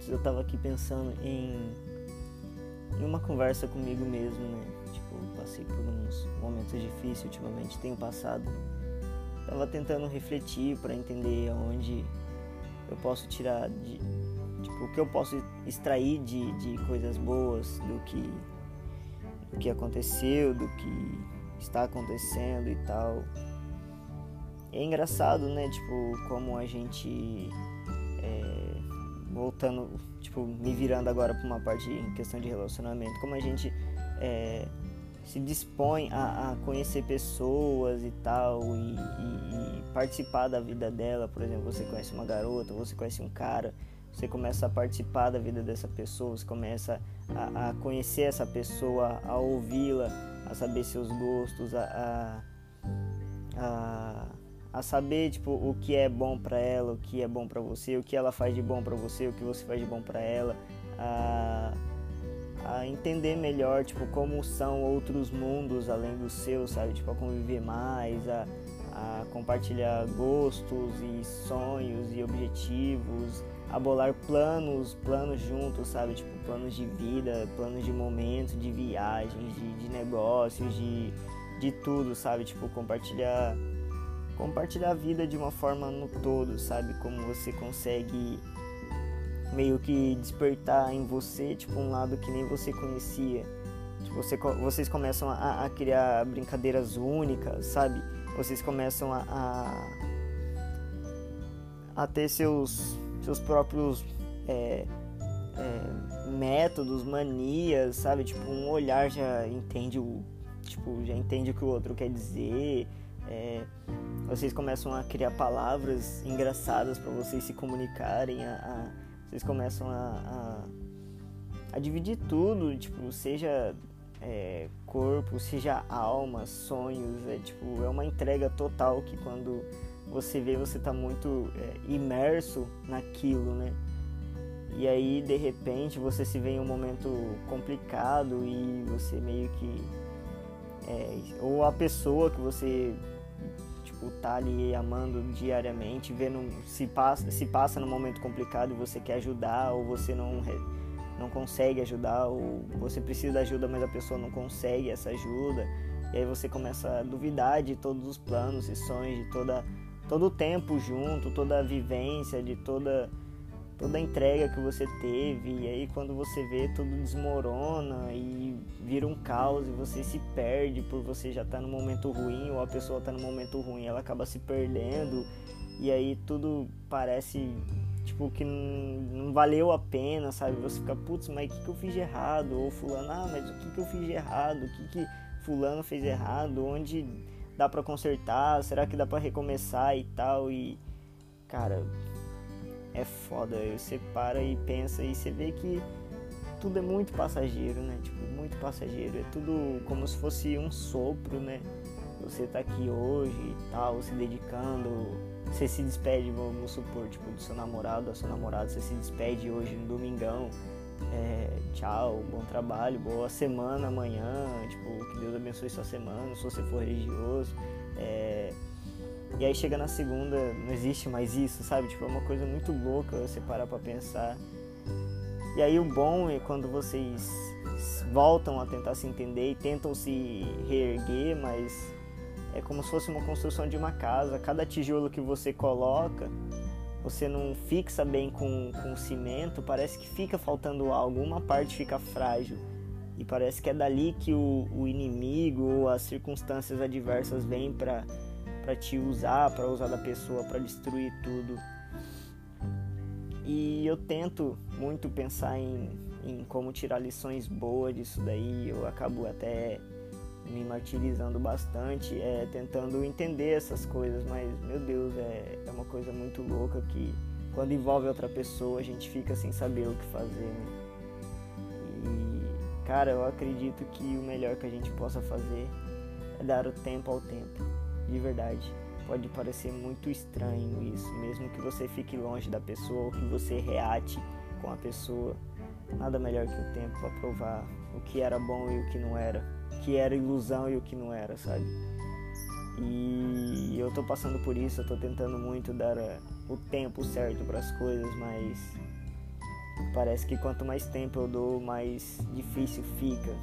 putz, eu tava aqui pensando em, em uma conversa comigo mesmo, né? Tipo, passei por uns momentos difíceis ultimamente, tenho passado. Tava tentando refletir para entender aonde eu posso tirar de, tipo, o que eu posso extrair de, de coisas boas do que do que aconteceu, do que está acontecendo e tal. É engraçado, né? Tipo, como a gente voltando, tipo, me virando agora para uma parte em questão de relacionamento, como a gente é, se dispõe a, a, conhecer pessoas e tal e, e, e, participar da vida dela. Por exemplo, você conhece uma garota, você conhece um cara, você começa a participar da vida dessa pessoa, você começa a, a conhecer essa pessoa, a ouvi-la, a saber seus gostos, a, a, a, saber tipo o que é bom para ela, o que é bom para você, o que ela faz de bom para você, o que você faz de bom para ela, a, a entender melhor tipo como são outros mundos além do seu, sabe, tipo a conviver mais, a, a compartilhar gostos e sonhos e objetivos, a bolar planos, planos juntos, sabe? Tipo, planos de vida, planos de momentos, de viagens, de, de negócios, de, de tudo, sabe? Tipo, compartilhar compartilhar a vida de uma forma no todo, sabe? Como você consegue meio que despertar em você, tipo, um lado que nem você conhecia. Tipo, você, vocês começam a, a criar brincadeiras únicas, sabe? Vocês começam a, a, a ter seus seus próprios é, é, métodos, manias, sabe? Tipo, um olhar já entende o, tipo, já entende o que o outro quer dizer. É, vocês começam a criar palavras engraçadas para vocês se comunicarem. A, a, vocês começam a, a, dividir tudo, tipo, seja é, corpo, seja alma, sonhos. É tipo, é uma entrega total que quando você vê, você tá muito é, imerso naquilo, né? E aí, de repente, você se vê em um momento complicado e você meio que. É, ou a pessoa que você tipo, tá ali amando diariamente, vendo se passa, se passa num momento complicado e você quer ajudar, ou você não, não consegue ajudar, ou você precisa de ajuda, mas a pessoa não consegue essa ajuda. E aí você começa a duvidar de todos os planos e sonhos, de toda todo o tempo junto, toda a vivência, de toda toda a entrega que você teve, e aí quando você vê tudo desmorona e vira um caos e você se perde por você já estar tá no momento ruim ou a pessoa está no momento ruim, ela acaba se perdendo e aí tudo parece tipo que não, valeu a pena, sabe? Você fica, putz, mas o que, que eu fiz de errado? Ou fulano, ah, mas o que, que eu fiz de errado? O que, que fulano fez errado? Onde dá para consertar? Será que dá para recomeçar e tal? E cara, é foda. Você para e pensa e você vê que tudo é muito passageiro, né? Tipo, muito passageiro. É tudo como se fosse um sopro, né? Você tá aqui hoje e tal, se dedicando. Você se despede, vamos supor, tipo, do seu namorado, da sua namorada, você se despede hoje no domingão é, tchau, bom trabalho, boa semana amanhã, tipo, que Deus abençoe sua semana, se você for religioso. É, e aí chega na segunda, não existe mais isso, sabe? Tipo, é uma coisa muito louca você parar pra pensar. E aí o bom é quando vocês voltam a tentar se entender e tentam se reerguer, mas é como se fosse uma construção de uma casa. Cada tijolo que você coloca você não fixa bem com, com o cimento, parece que fica faltando algo, uma parte fica frágil. E parece que é dali que o, o inimigo ou as circunstâncias adversas vêm para te usar, para usar da pessoa, para destruir tudo. E eu tento muito pensar em, em como tirar lições boas disso daí. Eu acabo até me martirizando bastante, é, tentando entender essas coisas, mas meu Deus, é, é uma coisa muito louca que quando envolve outra pessoa a gente fica sem saber o que fazer. Né? E cara, eu acredito que o melhor que a gente possa fazer é dar o tempo ao tempo, de verdade. Pode parecer muito estranho isso, mesmo que você fique longe da pessoa ou que você reate com a pessoa. Nada melhor que o tempo para provar o que era bom e o que não era que era ilusão e o que não era, sabe? E eu tô passando por isso, eu tô tentando muito dar eh, o tempo certo para as coisas, mas Parece que quanto mais tempo eu dou, mais difícil fica.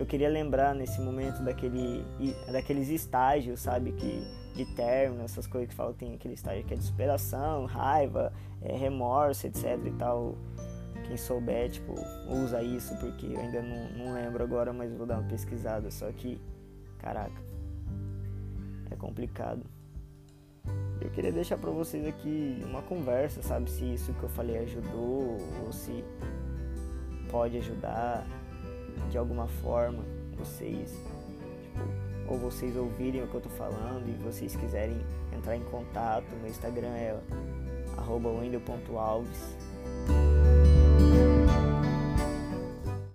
Eu queria lembrar nesse momento daquele, daqueles estágios, sabe, que de término, essas coisas que falam, tem aquele estágio que é de superação, raiva, é, remorso, etc e tal. Quem souber, tipo, usa isso, porque eu ainda não, não lembro agora, mas vou dar uma pesquisada. Só que, caraca, é complicado. Eu queria deixar pra vocês aqui uma conversa, sabe? Se isso que eu falei ajudou ou se pode ajudar de alguma forma vocês, tipo, ou vocês ouvirem o que eu tô falando e vocês quiserem entrar em contato, meu Instagram é wendel.alves